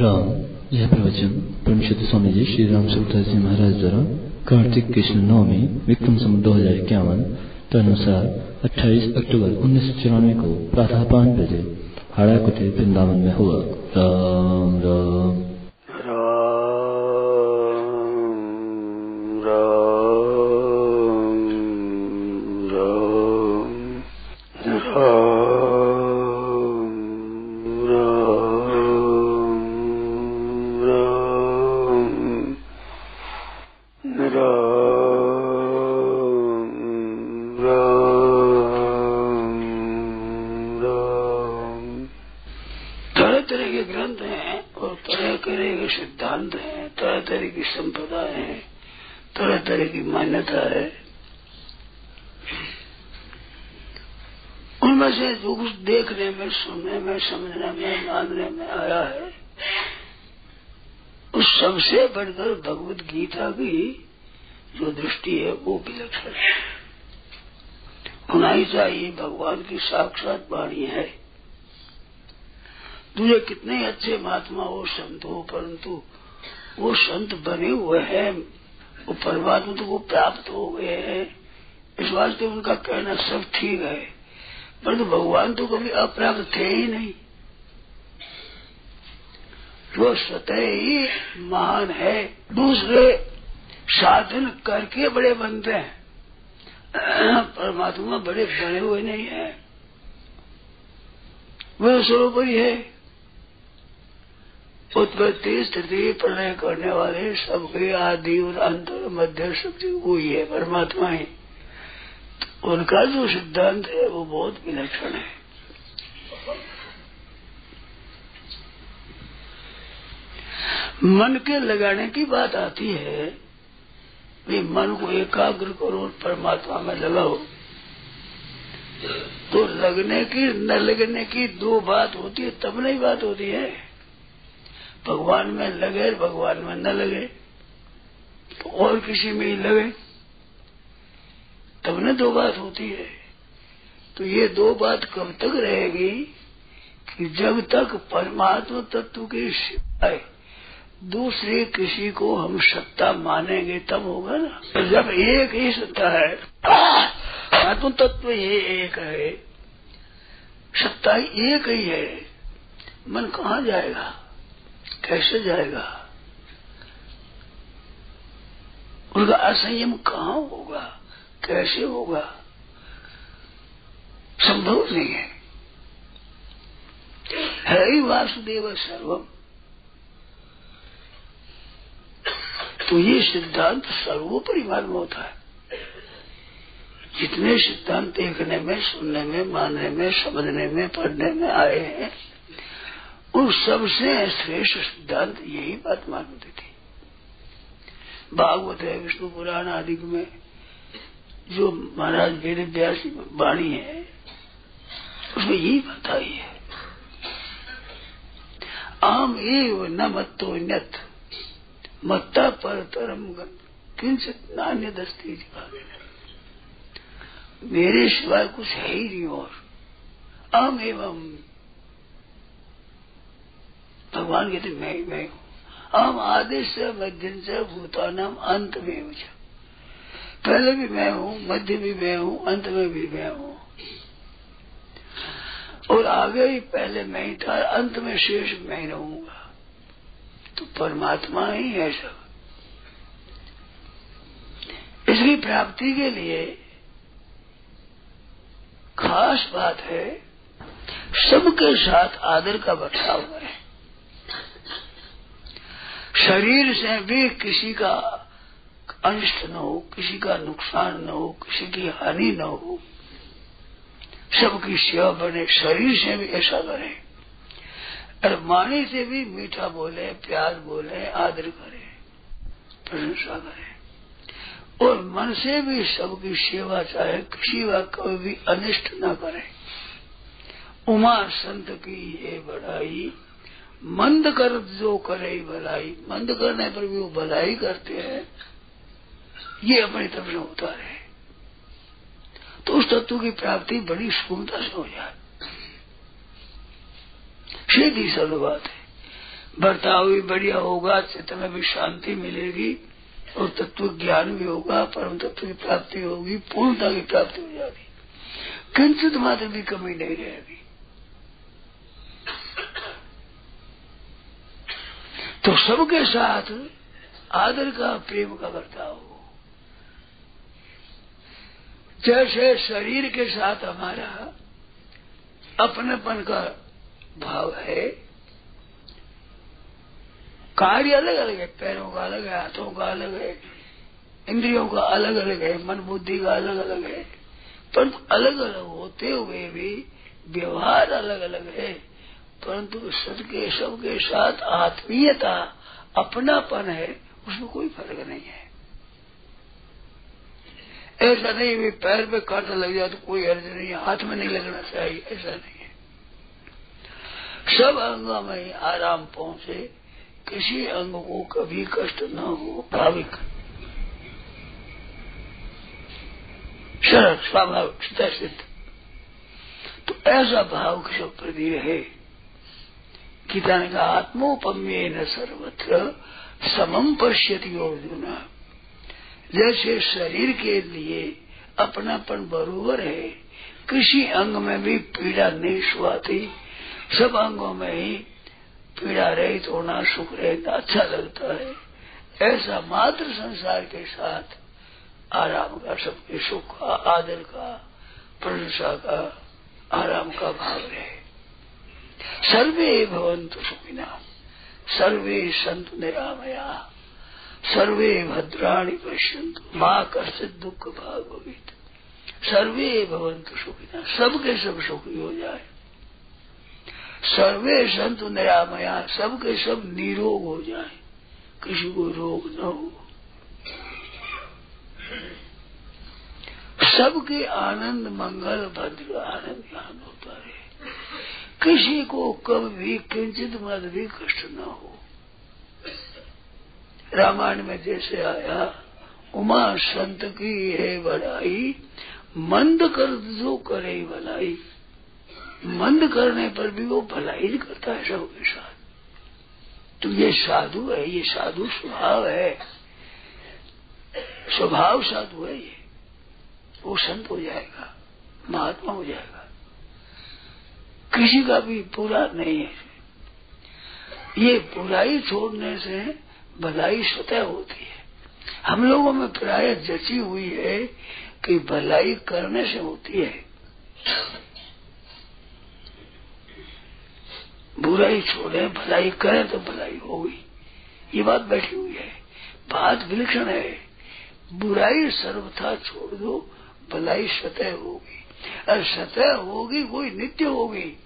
राम, यह प्रवचन परमशित स्वामी जी श्री राम सुखदास जी महाराज द्वारा कार्तिक कृष्ण नवमी, विक्रम सम दो हज़ार इक्यावन, तदनुसार 28 अक्टूबर उन्नीस सौ चौरानवे को प्रातः पाँच बजे हाड़ा वृंदावन में हुआ। राम राम। उनमें से जो कुछ देखने में सुनने में समझने में मानने में आया है। उस सबसे बढ़कर भगवत गीता की जो दृष्टि है, वो विलक्षण है। होना ही चाहिए, भगवान की साक्षात वाणी है। तुझे कितने अच्छे महात्मा हो संत हो, परंतु वो संत बने हुए हैं, वो परमात्मा तो वो प्राप्त हो गए हैं। इस वास्ते उनका कहना सब ठीक है। परंतु तो भगवान तो कभी अप्राप्त थे ही नहीं। जो स्वतः ही महान है। दूसरे साधन करके बड़े बनते हैं। परमात्मा बड़े बने हुए नहीं है। वह स्वरूप ही है। उत्पत्ति स्थिति प्रलय करने वाले सबके आदि और अंत मध्य शक्ति वही है, परमात्मा ही। उनका जो सिद्धांत है, वो बहुत विलक्षण है। मन के लगाने की बात आती है वे मन को एकाग्र करो, परमात्मा में लगाओ। तो लगने की, न लगने की दो बात होती है, तब नहीं बात होती है। भगवान में लगे, भगवान में न लगे तो और किसी में ही लगे। तब न दो बात होती है। तो ये दो बात कब तक रहेगी कि जब तक परमात्मा तत्व के सिवाय दूसरे किसी को हम सत्ता मानेंगे, तब होगा ना? जब एक ही सत्ता है आत्म तत्व ये एक है, सत्ता एक ही है, मन कहाँ जाएगा? कैसे जाएगा? उनका असंयम कहाँ होगा? कैसे होगा? संभव नहीं है। है ही वासुदेव सर्वम। तो ये सिद्धांत सर्वोपरि मालूम होता है। जितने सिद्धांत देखने में, सुनने में, मानने में, समझने में, पढ़ने में आए हैं, उन सबसे श्रेष्ठ सिद्धांत यही बात मानती थी। भागवत है, विष्णु पुराण आदि में जो महाराज वेद व्यास वाणी है, उसमें यही बात आई है। आम एव न मत्तो न्यत, मत्ता पर तरम किंचित नान्य दस्ती मेरे सिवाय कुछ है ही नहीं और। अहम एवं, भगवान कहते मैं मैं हूँ। हम आदेश मध्यम से, भूतानाम, अंत में पहले भी मैं हूँ, मध्य भी मैं हूँ, अंत में भी मैं हूँ। और आगे ही पहले मैं ही था, अंत में शेष मैं ही रहूँगा। तो परमात्मा ही है सब। इसकी प्राप्ति के लिए खास बात है, सबके साथ आदर का बर्ताव है। शरीर से भी किसी का अनिष्ट न हो, किसी का नुकसान न हो, किसी की हानि न हो, सबकी सेवा बने, शरीर से भी ऐसा करे और वाणी से भी मीठा बोले, प्यार बोले, आदर करे, प्रशंसा करे। और मन से भी सबकी सेवा चाहे, किसी का कभी भी अनिष्ट न करे। उमा संत की ये बढ़ाई मंद कर जो करे, भलाई। मंद करने पर भी वो भलाई करते हैं। ये अपनी तरफ़ से है। तो उस तत्व की प्राप्ति बड़ी सुगमता से हो जाए। सीधी सरल बात है। बर्ताव भी बढ़िया होगा चित्त में भी शांति मिलेगी, और तत्व ज्ञान भी होगा, परम तत्व की प्राप्ति होगी, पूर्णता की प्राप्ति हो जाएगी। किंचित मात्र भी कमी नहीं रहेगी। तो सबके साथ आदर का, प्रेम का बर्ताव हो। जैसे शरीर के साथ हमारा अपनेपन का भाव है, कार्य अलग अलग है, पैरों का अलग है, हाथों का अलग है, इंद्रियों का अलग अलग है, मन बुद्धि का अलग अलग है, परंतु अलग अलग होते हुए भी व्यवहार अलग अलग है। परंतु सबके सबके साथ आत्मीयता, अपनापन है, उसमें कोई फ़र्क नहीं है। ऐसा नहीं भी पैर पे कांटा लग जाए तो कोई अर्ज़ नहीं है। हाथ में नहीं लगना चाहिए, ऐसा नहीं है। सब अंगों में आराम पहुँचे, किसी अंग को कभी कष्ट न हो, भाविक। सरल स्वाभाविक सिद्ध तो ऐसा भाव सब प्रति रहे गीता ने कहा आत्मोपम्य न सर्वत्र समम पश्यति अर्जुन। जैसे शरीर के लिए अपनापन बरोबर है, किसी अंग में भी पीड़ा नहीं सुहाती, सब अंगों में ही पीड़ा रहित होना, सुख रहित अच्छा लगता है। ऐसा मात्र संसार के साथ आराम का, सबके सुख का, आदर का, प्रशंसा का, आराम का भाव रहे सर्वे भवंतु सुखिना, सर्वे संत निरामया। सर्वे भद्राणी पश्यंतु माँ कश्चित दुख भाग भवित सर्वे भवंतु सुखिना सबके सब सुखी हो जाए। सर्वे संत निरामया सबके सब निरोग हो जाए। किसी को रोग न हो। सबके आनंद, मंगल, भद्र, आनंद ज्ञान होता है किसी को कभी किंचित मत भी कष्ट न हो। रामायण में जैसे आया, उमा संत की है बड़ाई, मंद कर जो करे भलाई। मंद करने पर भी वो भलाई करता है सबके साथ। तो ये साधु है, ये साधु स्वभाव है। स्वभाव साधु है ये। वो संत हो जाएगा, महात्मा हो जाएगा। किसी का भी पूरा नहीं है। ये बुराई छोड़ने से भलाई स्वतः होती है। हम लोगों में प्राय जची हुई है कि भलाई करने से होती है। बुराई छोड़े, भलाई करें तो भलाई होगी। ये बात बैठी हुई है। बात विलक्षण है। बुराई सर्वथा छोड़ दो, भलाई स्वतः होगी। और सतह होगी कोई नित्य होगी।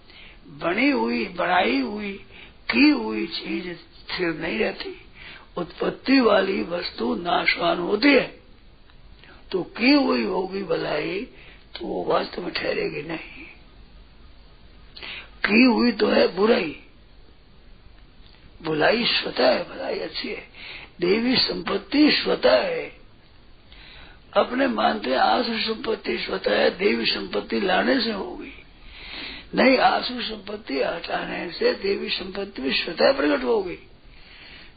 बनी हुई बनाई हुई, की हुई चीज़ स्थिर नहीं रहती। उत्पत्ति वाली वस्तु नाशवान होती है। तो की हुई होगी भलाई तो वो वास्तव में ठहरेगी नहीं। की हुई तो है बुराई। बुलाई स्वतः है, भलाई अच्छी है। देवी संपत्ति स्वतः है। अपने मानते आसु संपत्ति स्वतः है, देवी संपत्ति लाने से होगी। नहीं, आसु संपत्ति हटाने से देवी संपत्ति भी स्वतः प्रकट होगी।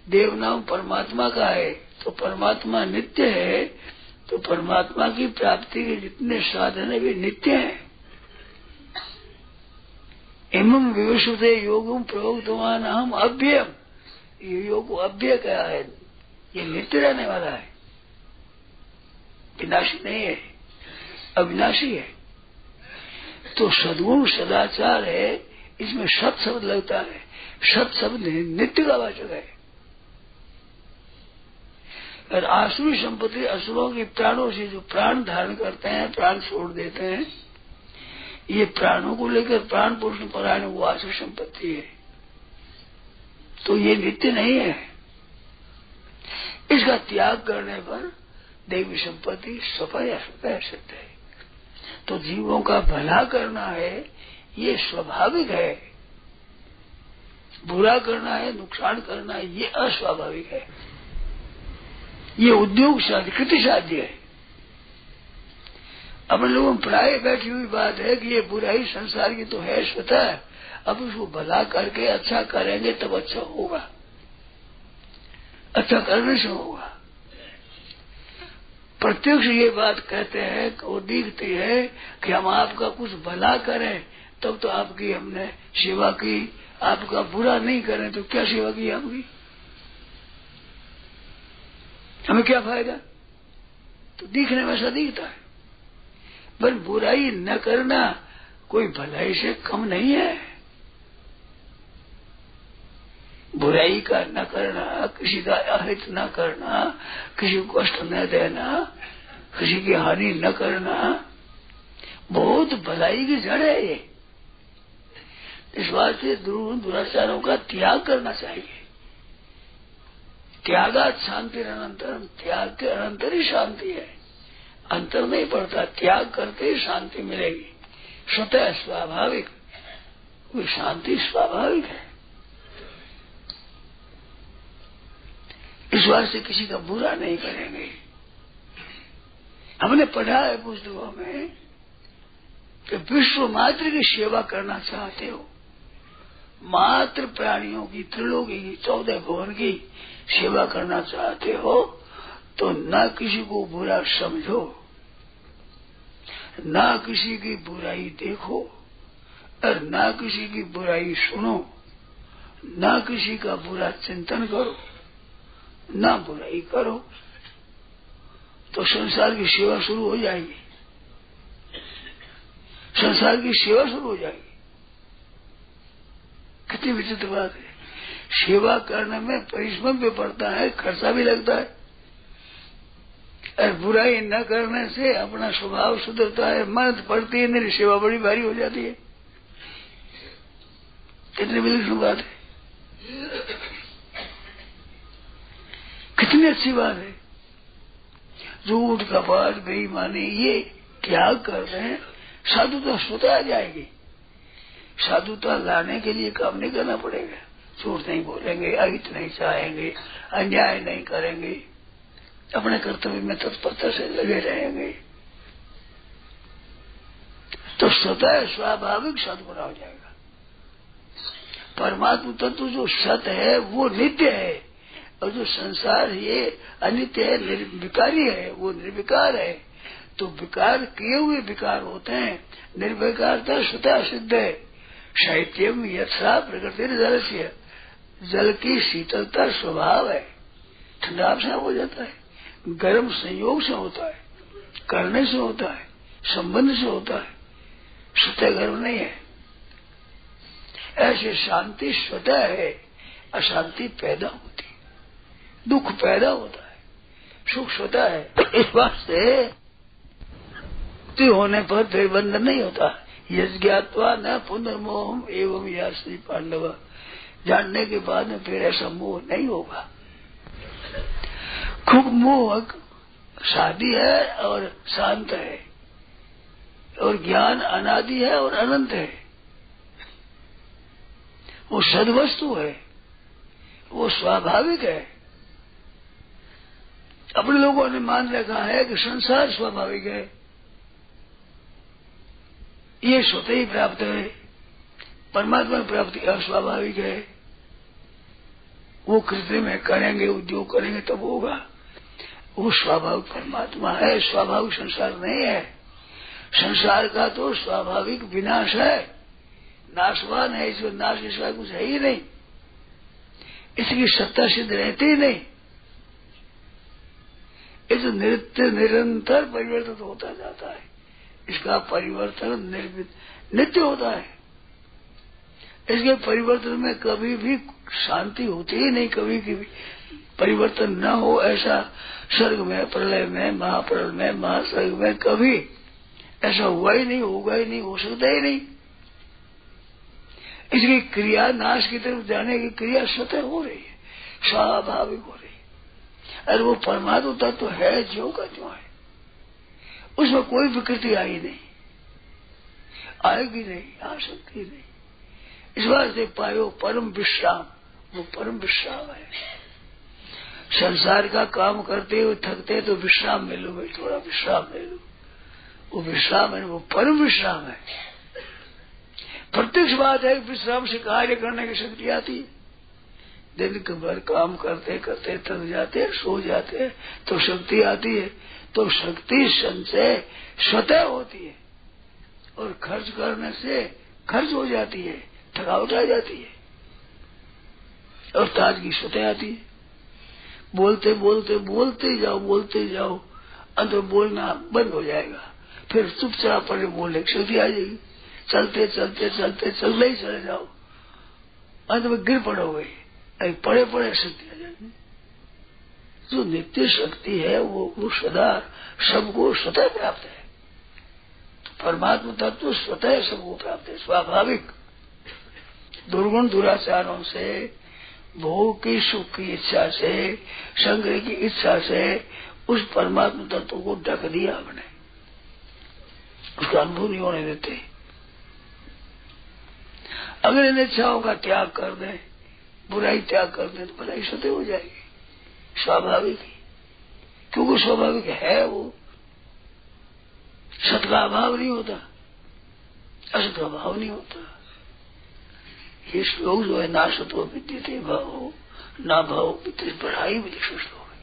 देव नाम परमात्मा का है तो परमात्मा नित्य है तो परमात्मा की प्राप्ति के जितने साधन है, वे नित्य हैं। एवं विवशुदे योगम प्रयोगवान हम अभ्यम ये योग अभ्य क्या है, ये नित्य रहने वाला है। विनाशी नहीं है, अविनाशी है। तो सदगुण सदाचार है, इसमें सत शब्द लगता है सत शब्द नित्य का वाचक है। और आसुरी संपत्ति असुरों की प्राणों से जो प्राण धारण करते हैं, प्राण छोड़ देते हैं, ये प्राणों को लेकर प्राण पुरुष परायण वो आसुर संपत्ति है। तो ये नित्य नहीं है। इसका त्याग करने पर देवी संपत्ति सफल या सिद्ध है। तो जीवों का भला करना है, ये स्वाभाविक है। बुरा करना है, नुकसान करना है, ये अस्वाभाविक है। ये उद्योग साध्य, कृति साध्य है। अपने लोगों में प्राय बैठी हुई बात है कि ये बुराई संसार की तो है, स्वतः अब उसको भला करके अच्छा करेंगे, तब अच्छा होगा। अच्छा करने से होगा। प्रत्यक्ष ये बात कहते हैं, वो दिखती है कि हम आपका कुछ भला करें, तब तो आपकी हमने सेवा की। आपका बुरा नहीं करें तो क्या सेवा की आपकी हमें क्या फ़ायदा? तो दिखने में ऐसा दिखता है। पर बुराई न करना कोई भलाई से कम नहीं है। बुराई का न करना, किसी का अहित न करना, किसी को कष्ट न देना, किसी की हानि न करना, बहुत भलाई की जड़ है ये। इस से दुराचारों का त्याग करना चाहिए। त्यागात शांति अनंतर त्याग के अनंतर ही शांति है अंतर नहीं पड़ता, त्याग करते ही शांति मिलेगी स्वतः स्वाभाविक. वो शांति स्वाभाविक है इस से किसी का बुरा नहीं करेंगे. हमने पढ़ा है पुस्तकों में कि विश्व मात्र की सेवा करना चाहते हो। मात्र प्राणियों की, त्रिलोकी की, चौदह भवन की सेवा करना चाहते हो तो न किसी को बुरा समझो, न किसी की बुराई देखो, और न किसी की बुराई सुनो, न किसी का बुरा चिंतन करो, न बुराई करो तो संसार की सेवा शुरू हो जाएगी। संसार की सेवा शुरू हो जाएगी। कितनी विचित्र बात है। सेवा करने में परिश्रम भी पड़ता है, खर्चा भी लगता है। और बुराई न करने से अपना स्वभाव सुधरता है मेहनत पड़ती है, मेरी सेवा बड़ी भारी हो जाती है। कितनी विलक्षण बात है। कितनी अच्छी बात है। झूठ कपाट बेईमानी, ये त्याग कर रहे हैं? साधुता स्वतः आ जाएगी। साधुता लाने के लिए काम नहीं करना पड़ेगा। झूठ नहीं बोलेंगे, अहित नहीं चाहेंगे, अन्याय नहीं करेंगे। अपने कर्तव्य में तत्परता से लगे रहेंगे। तो स्वतः स्वाभाविक सदगुण हो जाएगा। परमात्मा तत्व जो सत है, वो नित्य है। और जो संसार ये अनित्य है, निर्विकारी है, वो निर्विकार है। तो विकार किए हुए विकार होते हैं। निर्विकारता स्वतः सिद्ध है। साहित्य में यथा प्रकृति जल से जल की शीतलता स्वभाव है। ठंडा से हो जाता है। गर्म संयोग से होता है। करने से होता है। संबंध से होता है। स्वतः गर्म नहीं है। ऐसे शांति स्वतः है। अशांति पैदा होती है। दुख पैदा होता है। सुख स्वतः है। इस से होने पर फिर बंधन नहीं होता। यज्ञात्वा न पुनर्मोह एवं या श्री पांडव जानने के बाद में फिर ऐसा मोह नहीं होगा। खूब मोहक, शादी है और शांत है। और ज्ञान अनादि है और अनंत है। वो सदवस्तु है। वो स्वाभाविक है। अपने लोगों ने मान रखा है कि संसार स्वाभाविक है। ये स्वतः ही प्राप्त है। परमात्मा की प्राप्ति अस्वाभाविक है। वो कृत्रिम है, करेंगे, उद्योग करेंगे, तब होगा। वो स्वाभाविक परमात्मा है, स्वाभाविक संसार नहीं है। संसार का तो स्वाभाविक विनाश है। नाशवान है, इसमें नाश इसका कुछ है ही नहीं। इसकी सत्ता सिद्ध रहती ही नहीं। इस नित्य निरंतर परिवर्तित होता जाता है। इसका परिवर्तन निर्मित, नित्य होता है। इसके परिवर्तन में कभी भी शांति होती ही नहीं, कभी की भी परिवर्तन न हो ऐसा स्वर्ग में, प्रलय में, महाप्रलय में महासर्ग में कभी ऐसा हुआ ही नहीं, होगा ही नहीं, हो सकता ही नहीं। इसकी क्रिया नाश की तरफ़ जाने की क्रिया स्वतः हो रही है, स्वाभाविक हो रही है। अरे वो परमात्मा तत्व तो है, जो का जो है। उसमें कोई विकृति आई नहीं। आएगी नहीं, आ सकती नहीं। इस बात से पायो परम विश्राम, वो परम विश्राम है। संसार का काम करते हुए थकते तो विश्राम मिलो भाई, थोड़ा विश्राम ले लो। वो विश्राम है, वो परम विश्राम है। प्रत्यक्ष बात है, विश्राम से कार्य करने की शक्ति आती है। दिन भर काम करते करते थक जाते सो जाते तो शक्ति आती है। तो शक्ति संचय स्वतः होती है और खर्च करने से खर्च हो जाती है, थकावट आ जाती है और ताजगी स्वतः आती है। बोलते बोलते बोलते जाओ बोलते जाओ अंदर बोलना बंद हो जाएगा। फिर चुपचाप पड़े बोलने की शक्ति आ जाएगी। चलते चलते चलते चलते ही चले जाओ। अंत में गिर पड़ोगे। अरे पड़े पड़े शक्ति जो नित्य शक्ति है, वो वो सदा सबको स्वतः प्राप्त है। परमात्मा तत्व स्वतः सबको प्राप्त है, स्वाभाविक। दुर्गुण दुराचारों से, भोग की, सुख की इच्छा से, संग्रह की इच्छा से उस परमात्मा तत्व को ढक दिया हमने। उसका अनुभव नहीं होने देते। अगर इन इच्छाओं का त्याग कर दें, बुराई त्याग कर दें तो भलाई सत्य हो जाएगी। स्वाभाविक ही। क्योंकि स्वाभाविक है वो। सत का अभाव नहीं होता। असत का अभाव नहीं होता। ये श्लोक जो है, ना सत्व विद्यते भाव, ना भाव पढ़ाई भी श्लोक है।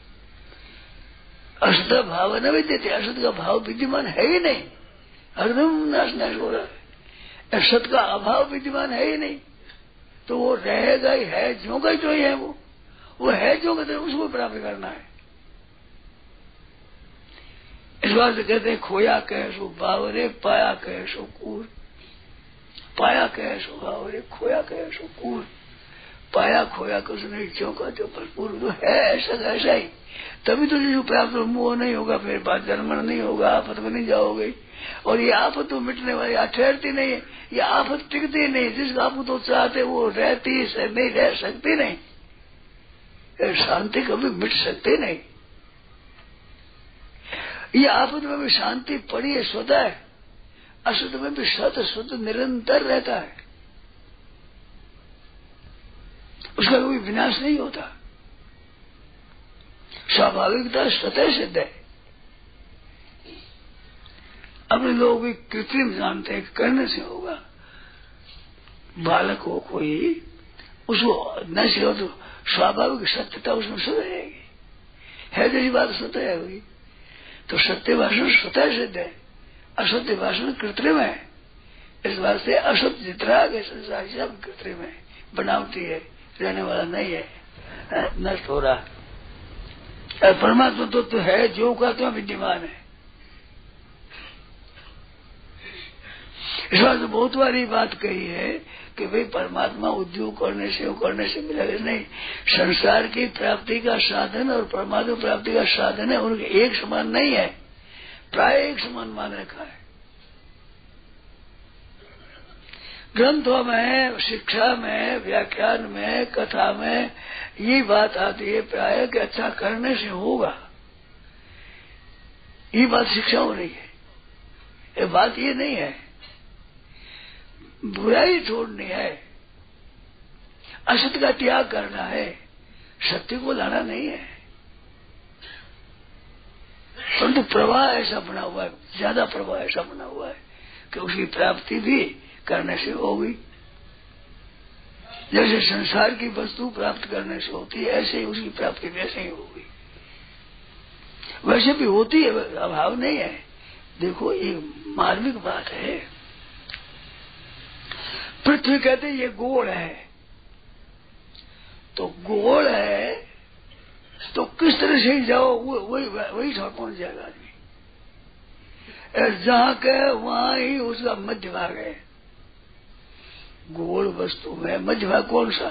असत भाव न विद्यते असत का भाव विद्यमान है ही नहीं। हरदम नाश नाश हो रहा है। असत का अभाव विद्यमान है ही नहीं। तो वो रहेगा ही है जो का जो ही है वो। वो है जो कहते उसको प्राप्त करना है। इस बात से कहते हैं, खोया कह सो बावरे, पाया कह सो कूर। पाया कह सो बावरे, खोया कह सो कूर। पाया, खोया कुछ नहीं, क्यों का जो भरपूर तो है, ऐसा ऐसा ही। तभी तो जो प्राप्त मुँह नहीं होगा, फिर बात जन्मन नहीं होगा, आफत में नहीं जाओगे। और ये आफत तो मिटने वाली ठहरती नहीं है। ये आफत टिकती नहीं जिस आप तो चाहते वो रहती नहीं, रह सकती नहीं। शांति कभी मिट सकती नहीं। ये आपद में भी शांति पड़ी है स्वतः है। अशुद्ध में भी सत शुद्ध निरंतर रहता है। उसका कोई विनाश नहीं होता। स्वाभाविकता स्वतः सिद्ध है। अपने लोग भी कृत्रिम जानते हैं, करने से होगा। बालक हो कोई उसको न हो तो स्वाभाविक सत्यता उसमें शुद्ध रहेगी है जैसी बात सत्य है हुई तो सत्य भाषण स्वतः सिद्ध है असत्य भाषण कृत्रिम है इस से असत्य जितना आगे संसार सब कृत्रिम है बनावटी है रहने वाला नहीं है नष्ट हो रहा परमात्मा तो, तो है जो का तो विद्यमान है बात तो बहुत बारी बात कही है कि भाई परमात्मा उद्योग करने से करने से मिलेगा नहीं, संसार की प्राप्ति का साधन और परमात्मा प्राप्ति का साधन है, उनके एक समान नहीं है। प्राय एक समान मान रखा है। ग्रंथों में, शिक्षा में, व्याख्यान में, कथा में ये बात आती है प्राय कि अच्छा करने से होगा। ये बात शिक्षा हो रही है। ये बात ये नहीं है बुराई छोड़नी है। असत का त्याग करना है। सत्य को लाना नहीं है। परंतु प्रवाह ऐसा बना हुआ है, ज़्यादा प्रवाह ऐसा बना हुआ है कि उसकी प्राप्ति भी करने से होगी। जैसे संसार की वस्तु प्राप्त करने से होती है, ऐसे ही उसकी प्राप्ति वैसे ही होगी। वैसे भी होती है, अभाव नहीं है। देखो, ये मार्मिक बात है। पृथ्वी कहते ये गोल है। तो गोल है तो किस तरह से ही जाओ वही वही छोड़ पहुँच जाएगा आदमी? जहाँ के वहाँ ही उसका मध्य भाग है। गोल वस्तु में मध्य भाग कौन सा?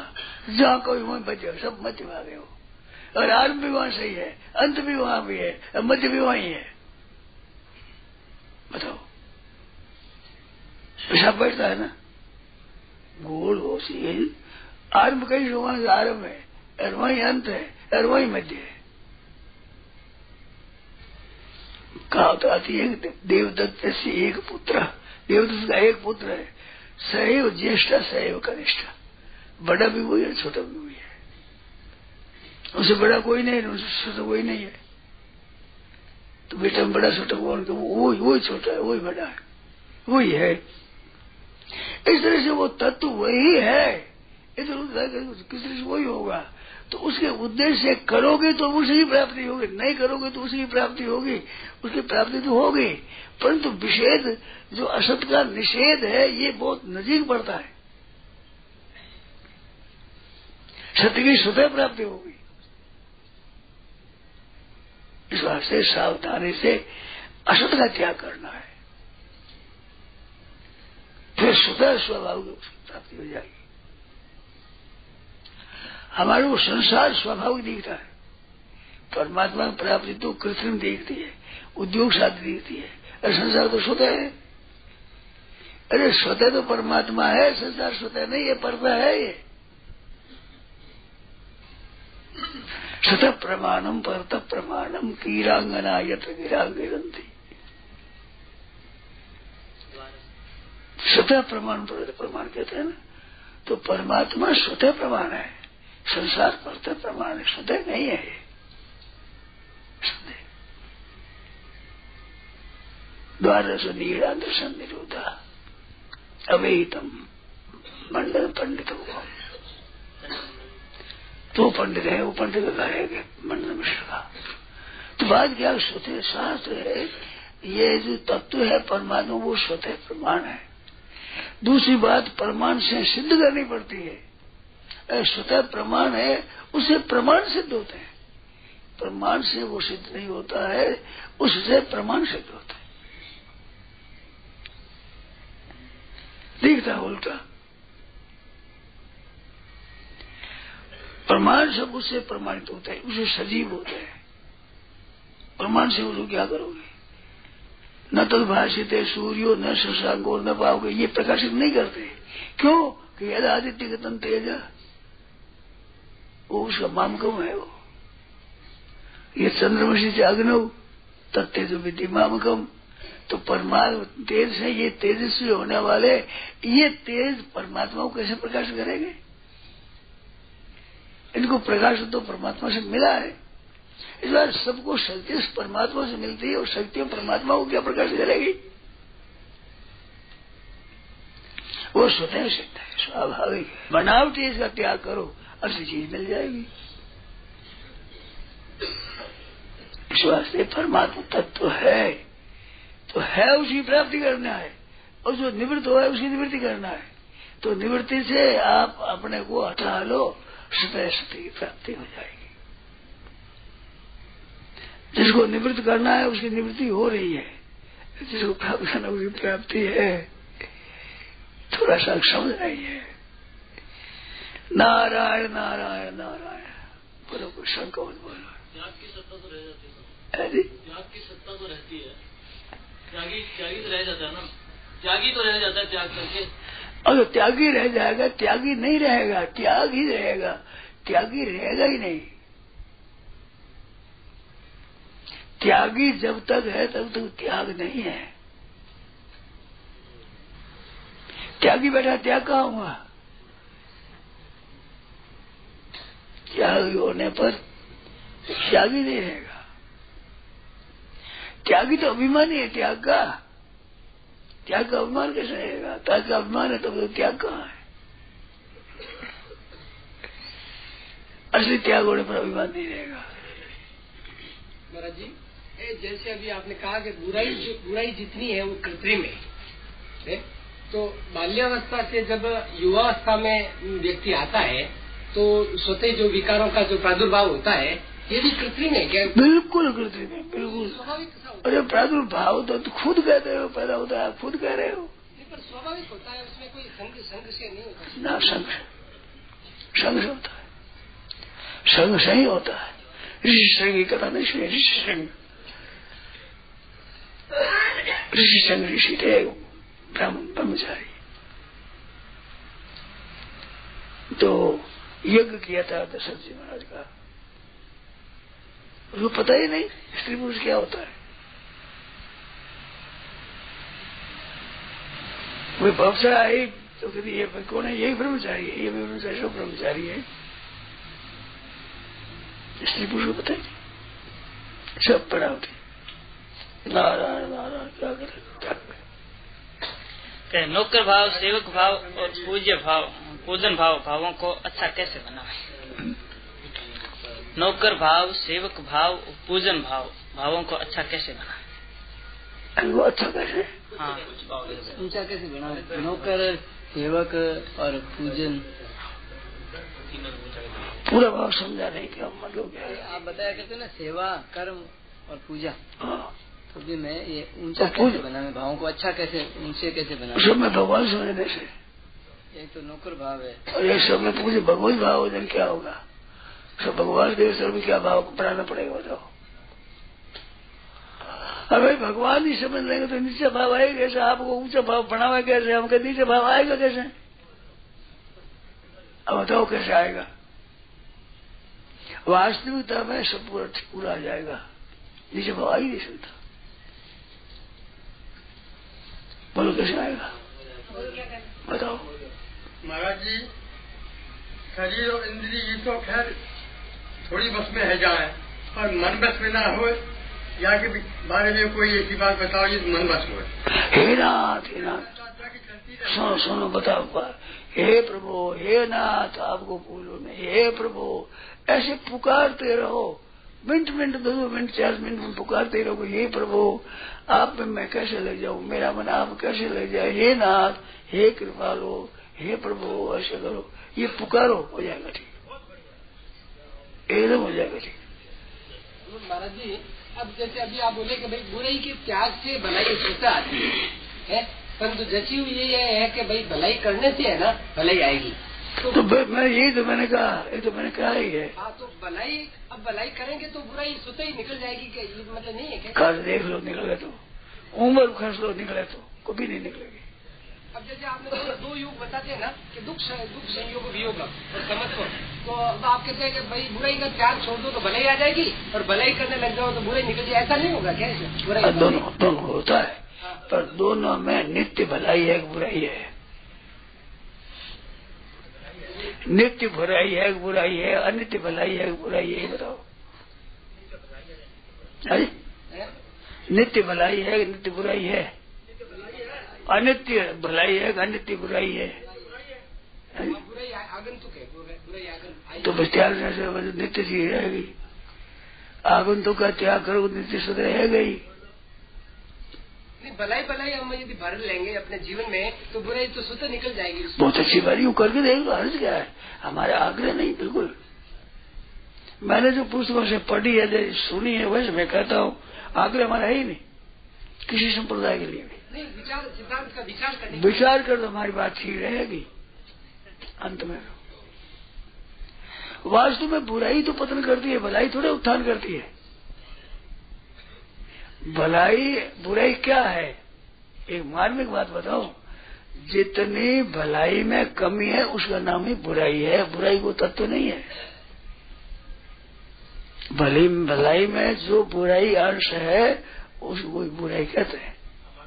जहाँ कोई वही मध्य सब मध्य भाग है वो। और आरंभ भी वहाँ सही है, अंत भी वहाँ भी है मध्य भी वहीं है। बताओ। ऐसा बैठता है ना? गोल हो सी आरंभ कहीं से से आरंभ है और वही अंत है, और वही मध्य है। कहा तो आती है देवदत्त से एक पुत्र, देवदत्त का एक पुत्र है। सहैव ज्येष्ठ सहैव कनिष्ठ। बड़ा भी वही है, छोटा भी वही है। उससे बड़ा कोई नहीं है उससे छोटा कोई नहीं है। तो बेटा बड़ा छोटा कौन वही वही छोटा है वही बड़ा है। वही है। इस तरह से वो तत्व वही है। इधर उधर किस तरह से वही होगा? तो उसके उद्देश्य करोगे तो उसी प्राप्ति होगी। नहीं करोगे तो उसी प्राप्ति होगी। उसकी प्राप्ति तो होगी। परंतु विषेद, जो असत का निषेध है, ये बहुत नजीक पड़ता है। सत्य की स्वतः प्राप्ति होगी। इस वास्ते सावधानी से असत का त्याग करना है। फिर स्वतः स्वभाव की प्राप्ति हो जाएगी। हमारे वो संसार स्वाभाविक दिखता है। परमात्मा की प्राप्ति तो कृत्रिम दिखती है, उद्योग साध्य दिखती है। अरे संसार तो स्वतः है। अरे स्वतः तो परमात्मा है, संसार स्वतः नहीं है पर्दा है ये। स्वतः प्रमाणम परत प्रमाणम कीरांगना यत्र गिरंती स्वतः प्रमाण पर प्रमाण कहते हैं ना? तो परमात्मा स्वतः प्रमाण है। संसार परत प्रमाण है, स्वतः नहीं है। द्वादश नीड़ा दर्शन निरोधा। अवेहितम मंडल पंडित हुआ। तो पंडित है, वो पंडित का है? मंडल मिश्र का। तो बात क्या स्वतः शास्त्र है। ये जो तत्व है परमात्मा, वो स्वतः प्रमाण है। दूसरी बात प्रमाण से सिद्ध करनी पड़ती है। स्वतः प्रमाण है, उसे प्रमाण सिद्ध होते हैं। प्रमाण से वो सिद्ध नहीं होता है, उससे प्रमाण सिद्ध होता है। दिखता उल्टा। प्रमाण सब उससे प्रमाणित होता है, उसे सजीव होता है। प्रमाण से उसको क्या करोगे? न तो भाषित है सूर्यो न शशांको न पाओगे ये प्रकाशित नहीं करते। क्यों? कि यद आदित्य के तन तेज? वो उसका मामकम है वो? ये चंद्रमसी से अग्नव तत्तेज विधि मामकम तो परमात्मा तेज से ये तेजस्वी होने वाले, ये तेज परमात्मा को कैसे प्रकाश करेंगे? इनको प्रकाश तो परमात्मा से मिला है। इस बार सबको शक्ति परमात्मा से मिलती है और शक्ति परमात्मा को क्या प्रकाश करेगी वो स्वतः सिद्ध है, स्वाभाविक बनावटी इसका त्याग करो असली चीज़ मिल जाएगी। इस वास्ते परमात्मा तत्व है। तो है उसी प्राप्ति करना है, और जो निवृत्त हो है निवृत्ति करना है। तो निवृत्ति से आप अपने को हटा लो, स्वतः सती प्राप्ति हो जाएगी। जिसको निवृत्त करना है उसकी निवृत्ति हो रही है। जिसको प्राप्त करना उसकी प्राप्ति है। थोड़ा सा समझ रही है। नारायण नारायण नारायण। बोलो कोई शंका मत बोलो। त्याग की सत्ता तो रह जाती है की सत्ता तो रहती है। त्यागी त्यागी तो रह जाता है ना। त्यागी तो रह जाता है त्याग करके। अगर त्यागी रह जाएगा त्यागी नहीं रहेगा त्याग ही रहेगा। त्यागी रहेगा ही नहीं। त्यागी जब तक है, तब तक त्याग नहीं है। त्यागी बैठा, त्याग कहा हुआ? त्यागी होने पर त्यागी नहीं रहेगा। त्यागी तो अभिमानी है त्याग का। त्याग का अभिमान कैसे रहेगा? त्याग का अभिमान है तो त्याग कहाँ है? असली त्याग होने पर अभिमान नहीं रहेगा। महाराज जी? जैसे अभी आपने कहा कि बुराई जो बुराई जितनी है वो कृत्रिम है? तो बाल्यावस्था से जब युवावस्था में व्यक्ति आता है तो स्वतः जो विकारों का जो प्रादुर्भाव होता है ये भी कृत्रिम है क्या? बिल्कुल कृत्रिम है बिल्कुल। स्वाभाविक अरे प्रादुर्भाव तो तुम खुद कहते हो पैदा होता है खुद कह रहे हो। पर स्वाभाविक होता है उसमें कोई संग संग से नहीं होता। ना संघ संघ से होता है। संघ से ही होता है। ऋषि संघ की कथा नहीं सुनी ऋषि संघ। ऋषि संघ ऋषि थे ब्राह्मण ब्रह्मचारी। तो यज्ञ किया था दशरथ जी महाराज का। उसको पता ही नहीं स्त्री पुरुष क्या होता है। कोई भवसा आई तो कहती ये कौन है? यही ब्रह्मचारी है, ये भी ब्रह्मचारी, सब ब्रह्मचारी है। स्त्री पुरुष को पता ही नहीं। सब पड़ा होती नारायण नारायण क्या करे क्या नौकर भाव सेवक भाव और पूज्य भाव पूजन भाव भावों को अच्छा कैसे बनाए? नौकर भाव सेवक भाव पूजन भाव भावों को अच्छा कैसे बनाए? वो अच्छा कैसे हाँ। ऊँचा कैसे बनाए? नौकर सेवक और पूजन। पूरा भाव समझा रहे क्या मतलब आप बताया करते ना सेवा कर्म और पूजा। हाँ। भी मैं ये ऊँचा और कैसे बनाए भावों को अच्छा कैसे ऊँचे कैसे बनाए सब में भगवान समझने से। एक तो नौकर भाव है। और ये सब में पूरे भगवत भाव हो जाए क्या होगा? सब भगवान के सर में क्या भाव बढ़ाना पड़ेगा बताओ। अरे भगवान ही समझ लेंगे तो नीचे भाव आएगा कैसे? आपको ऊँचा भाव बढ़ावा कैसे? हमके नीचे भाव आएगा कैसे? अब बताओ कैसे आएगा? वास्तविकता में सब पूरा पूरा आ जाएगा। नीचे भाव आ ही नहीं सकता। बोलो कैसे आएगा? बताओ। महाराज जी शरीर और इंद्री तो खैर थोड़ी बस में है जाए पर मन बस में ना हो या के बारे में कोई ऐसी बात बताओ ये मन बस हो हे नाथ हे नाथ सुनो सुनो बताओ हे प्रभु हे नाथ आपको बोलो नहीं हे प्रभु ऐसे पुकारते रहो। मिनट मिनट, दो दो मिनट, चार मिनट में पुकारते रहो, हे प्रभु, आप में मैं कैसे ले जाऊँ? मेरा मन आप कैसे ले जाए? हे नाथ, हे कृपालो, हे प्रभु ऐसे करो। ये पुकारो, हो जाएगा ठीक। एकदम हो जाएगा ठीक। महाराज जी अब जैसे अभी आप बोले कि भाई बुराई के त्याग से भलाई सोचा आती है? परंतु जची हुई ये है कि भाई, भलाई करने से है ना, भलाई आएगी। तो तो मैं यही तो मैंने कहा ये तो मैंने कहा ही है। हाँ तो भलाई अब भलाई करेंगे तो बुराई स्वतः ही निकल जाएगी क्या? ये मतलब नहीं है क्या? देख लो निकले तो। उम्र खर्च लो निकले तो। कभी नहीं निकलेगी। अब जैसे आपने दो, दो युग बताते हैं ना कि दुख दुख संयोग वियोग और समत्व तो अब आप कहते हैं कि भाई बुराई का त्याग छोड़ दो तो भलाई आ जाएगी और भलाई करने लग जाओ तो बुराई निकल जाए ऐसा नहीं होगा क्या बुराई दोनों दोनों होता है। पर दोनों में नित्य भलाई है बुराई है। नित्य बुराई है बुराई है, अनित्य भलाई है, बुराई है बताओ। नित्य भलाई है, नित्य बुराई है? अनित्य भलाई है, अनित्य बुराई है? तो बस त्याग करने से नित्य चीज़ रहेगी आगंतुक का त्याग करो नित्य सुध रहेगा ही नहीं भलाई भलाई हम यदि भर लेंगे अपने जीवन में तो बुराई तो स्वतः निकल जाएगी बहुत अच्छी बारी यूँ करके देख लो हर्ज क्या है? हमारा आग्रह नहीं बिल्कुल। मैंने जो पुस्तकों से पढ़ी है जो सुनी है वैसे मैं कहता हूँ आग्रह हमारा है ही नहीं किसी संप्रदाय के लिए भी। नहीं विचार सिद्धांत का विचार करने विचार कर तो हमारी बात ठीक रहेगी। अंत में वास्तव में बुराई तो पतन करती है भलाई थोड़े उत्थान करती है। भलाई बुराई क्या है? एक मार्मिक बात बताओ जितनी भलाई में कमी है, उसका नाम ही बुराई है। बुराई को तत्व नहीं है। भली, भलाई में जो बुराई अंश है, उसको बुराई कहते हैं।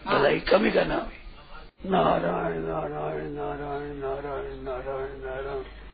भलाई कमी का नाम है। नारायण नारायण नारायण नारायण नारायण नारायण।